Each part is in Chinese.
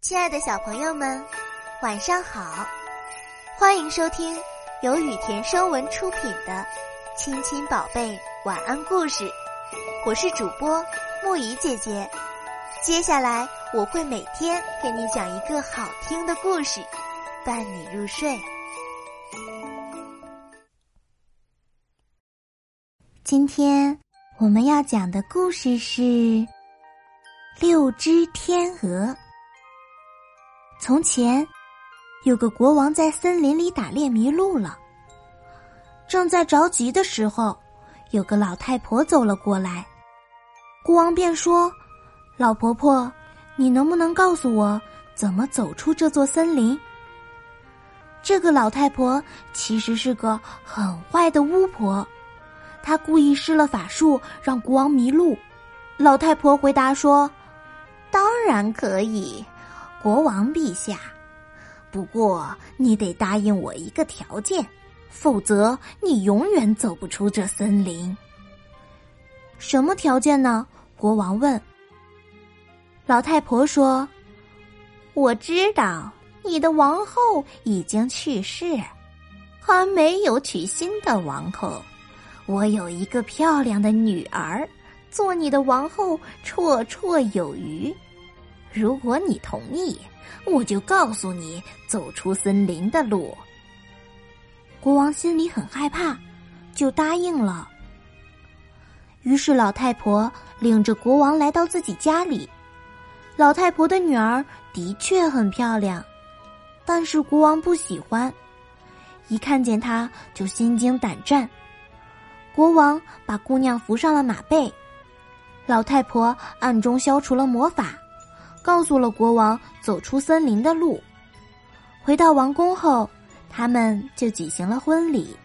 亲爱的小朋友们，晚上好！欢迎收听由雨田声文出品的《亲亲宝贝晚安故事》，我是主播木怡姐姐。接下来我会每天给你讲一个好听的故事，伴你入睡。今天我们要讲的故事是《六只天鹅》。从前，有个国王在森林里打猎迷路了。正在着急的时候，有个老太婆走了过来。国王便说：“老婆婆，你能不能告诉我怎么走出这座森林？”这个老太婆其实是个很坏的巫婆，她故意施了法术让国王迷路。老太婆回答说：“当然可以。”国王陛下，不过你得答应我一个条件，否则你永远走不出这森林。什么条件呢？国王问。老太婆说：“我知道你的王后已经去世，还没有娶新的王后。我有一个漂亮的女儿，做你的王后绰绰有余。”如果你同意，我就告诉你走出森林的路。国王心里很害怕，就答应了。于是老太婆领着国王来到自己家里。老太婆的女儿的确很漂亮，但是国王不喜欢，一看见她就心惊胆战。国王把姑娘扶上了马背，老太婆暗中消除了魔法。告诉了国王走出森林的路。回到王宫后，他们就举行了婚礼。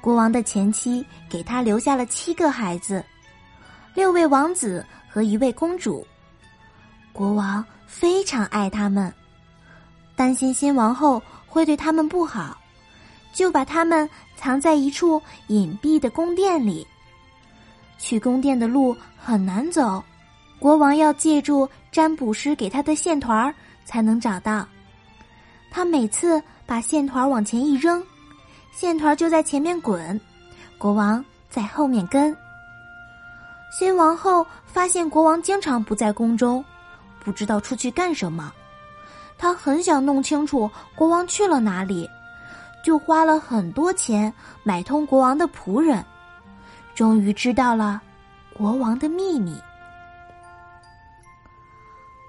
国王的前妻给他留下了七个孩子，六位王子和一位公主。国王非常爱他们，担心新王后会对他们不好，就把他们藏在一处隐蔽的宫殿里。去宫殿的路很难走。国王要借助占卜师给他的线团儿才能找到。他每次把线团往前一扔，线团就在前面滚，国王在后面跟。新王后发现国王经常不在宫中，不知道出去干什么。她很想弄清楚国王去了哪里，就花了很多钱买通国王的仆人，终于知道了国王的秘密。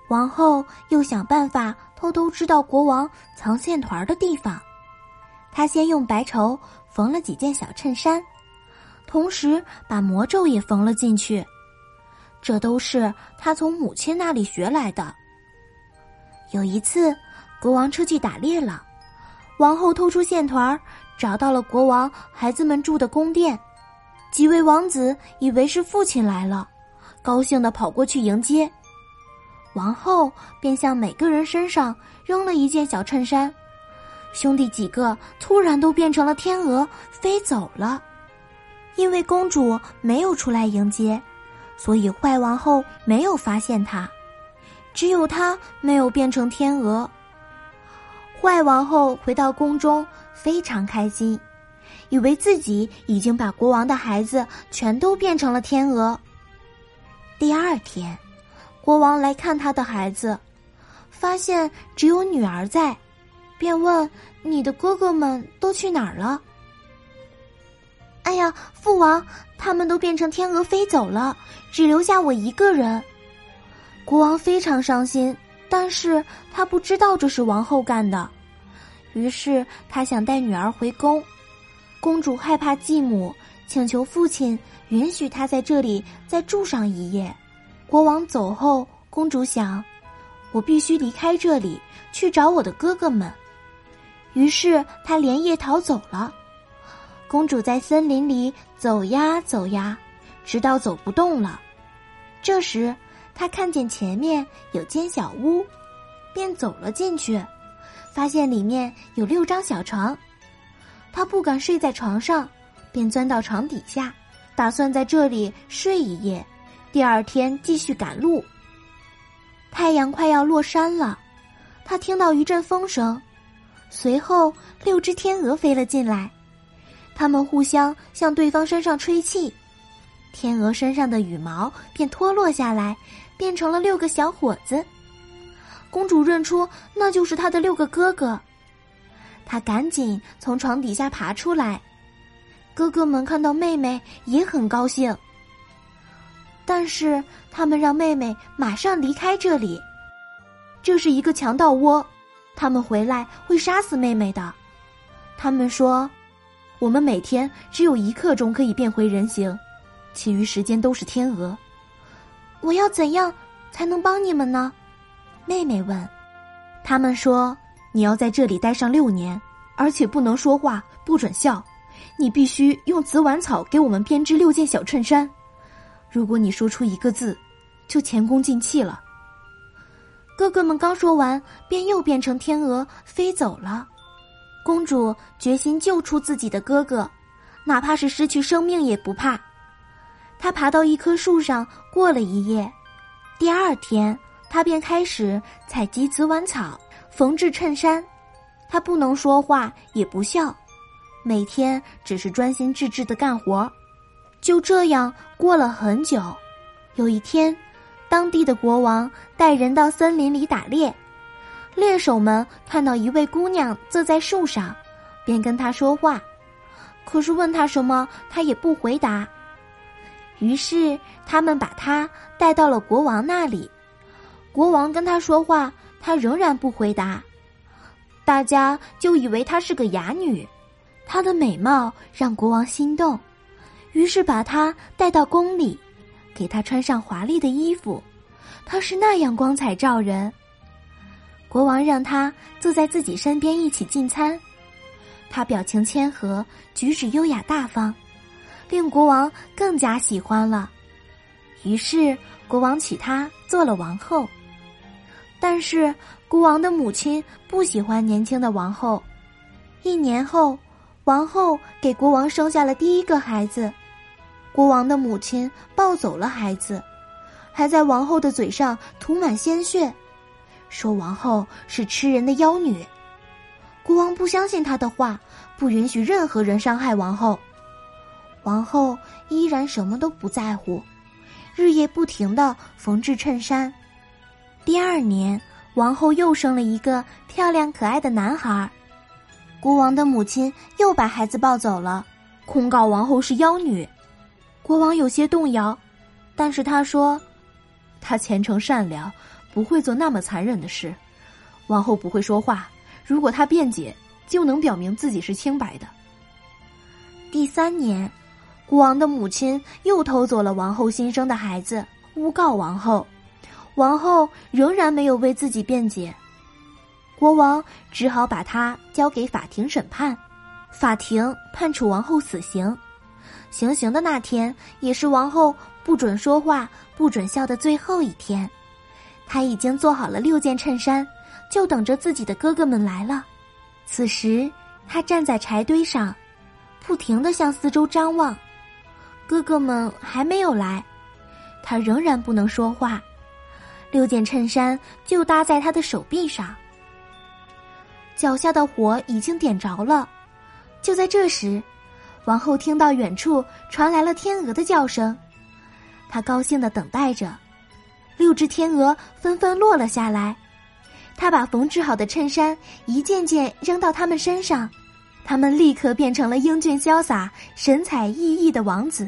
王后又想办法偷偷知道国王藏线团的地方。她先用白绸缝了几件小衬衫，同时把魔咒也缝了进去。这都是她从母亲那里学来的。有一次，国王出去打猎了，王后偷出线团，找到了国王孩子们住的宫殿。几位王子以为是父亲来了，高兴的跑过去迎接。王后便向每个人身上扔了一件小衬衫，兄弟几个突然都变成了天鹅，飞走了。因为公主没有出来迎接，所以坏王后没有发现她，只有她没有变成天鹅。坏王后回到宫中非常开心，以为自己已经把国王的孩子全都变成了天鹅。第二天。国王来看他的孩子，发现只有女儿在，便问：“你的哥哥们都去哪儿了？”哎呀，父王，他们都变成天鹅飞走了，只留下我一个人。国王非常伤心，但是他不知道这是王后干的，于是他想带女儿回宫。公主害怕继母，请求父亲允许她在这里再住上一夜。国王走后，公主想：“我必须离开这里，去找我的哥哥们。”于是她连夜逃走了。公主在森林里走呀走呀，直到走不动了。这时，她看见前面有间小屋，便走了进去，发现里面有六张小床。她不敢睡在床上，便钻到床底下，打算在这里睡一夜。第二天继续赶路。太阳快要落山了。他听到一阵风声，随后六只天鹅飞了进来，它们互相向对方身上吹气，天鹅身上的羽毛便脱落下来，变成了六个小伙子。公主认出那就是她的六个哥哥，她赶紧从床底下爬出来。哥哥们看到妹妹也很高兴，但是他们让妹妹马上离开这里。这是一个强盗窝，他们回来会杀死妹妹的。他们说，我们每天只有一刻钟可以变回人形，其余时间都是天鹅。我要怎样才能帮你们呢？妹妹问。他们说，你要在这里待上六年，而且不能说话，不准笑。你必须用紫菀草给我们编织六件小衬衫。如果你说出一个字，就前功尽弃了。哥哥们刚说完，便又变成天鹅飞走了。公主决心救出自己的哥哥，哪怕是失去生命也不怕。她爬到一棵树上过了一夜，第二天她便开始采集紫菀草，缝制衬衫。她不能说话，也不笑，每天只是专心致志的干活。就这样过了很久，有一天。当地的国王带人到森林里打猎，猎手们看到一位姑娘坐在树上，便跟她说话，可是问她什么，她也不回答。于是他们把她带到了国王那里，国王跟她说话，她仍然不回答，大家就以为她是个哑女，她的美貌让国王心动，于是把她带到宫里。给他穿上华丽的衣服，他是那样光彩照人。国王让他坐在自己身边一起进餐，他表情谦和，举止优雅大方，令国王更加喜欢了。于是国王娶她做了王后。但是国王的母亲不喜欢年轻的王后。一年后，王后给国王生下了第一个孩子。国王的母亲抱走了孩子，还在王后的嘴上涂满鲜血，说王后是吃人的妖女。国王不相信他的话，不允许任何人伤害王后。王后依然什么都不在乎，日夜不停的缝制衬衫。第二年，王后又生了一个漂亮可爱的男孩，国王的母亲又把孩子抱走了，控告王后是妖女。国王有些动摇，但是他说：“他虔诚善良，不会做那么残忍的事。王后不会说话，如果他辩解，就能表明自己是清白的。”第三年，国王的母亲又偷走了王后新生的孩子，诬告王后。王后仍然没有为自己辩解，国王只好把他交给法庭审判。法庭判处王后死刑。行刑的那天，也是王后不准说话、不准笑的最后一天。她已经做好了六件衬衫，就等着自己的哥哥们来了。此时，她站在柴堆上，不停的向四周张望。哥哥们还没有来，她仍然不能说话。六件衬衫就搭在她的手臂上，脚下的火已经点着了。就在这时。王后听到远处传来了天鹅的叫声，她高兴的等待着。六只天鹅纷纷落了下来，她把缝制好的衬衫一件件扔到他们身上，他们立刻变成了英俊潇洒、神采奕奕的王子。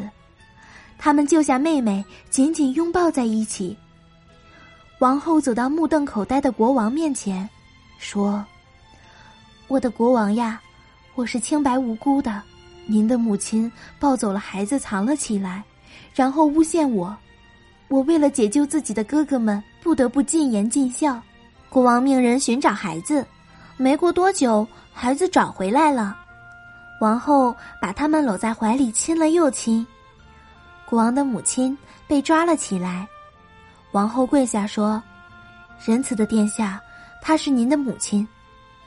他们救下妹妹，紧紧拥抱在一起。王后走到目瞪口呆的国王面前，说：“我的国王呀，我是清白无辜的。”您的母亲抱走了孩子，藏了起来，然后诬陷我。我为了解救自己的哥哥们，不得不尽言尽孝。国王命人寻找孩子，没过多久，孩子找回来了。王后把他们搂在怀里，亲了又亲。国王的母亲被抓了起来，王后跪下说：“仁慈的殿下，她是您的母亲，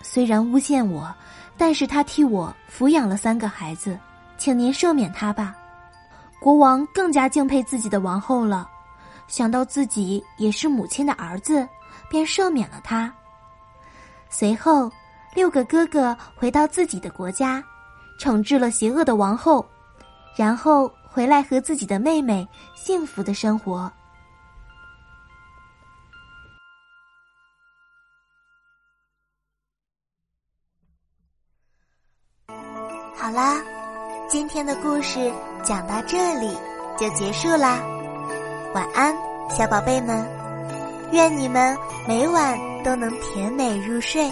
虽然诬陷我。”但是他替我抚养了三个孩子，请您赦免他吧。国王更加敬佩自己的王后了，想到自己也是母亲的儿子，便赦免了他。随后，六个哥哥回到自己的国家，惩治了邪恶的王后，然后回来和自己的妹妹幸福的生活。好啦，今天的故事讲到这里就结束啦。晚安，小宝贝们，愿你们每晚都能甜美入睡。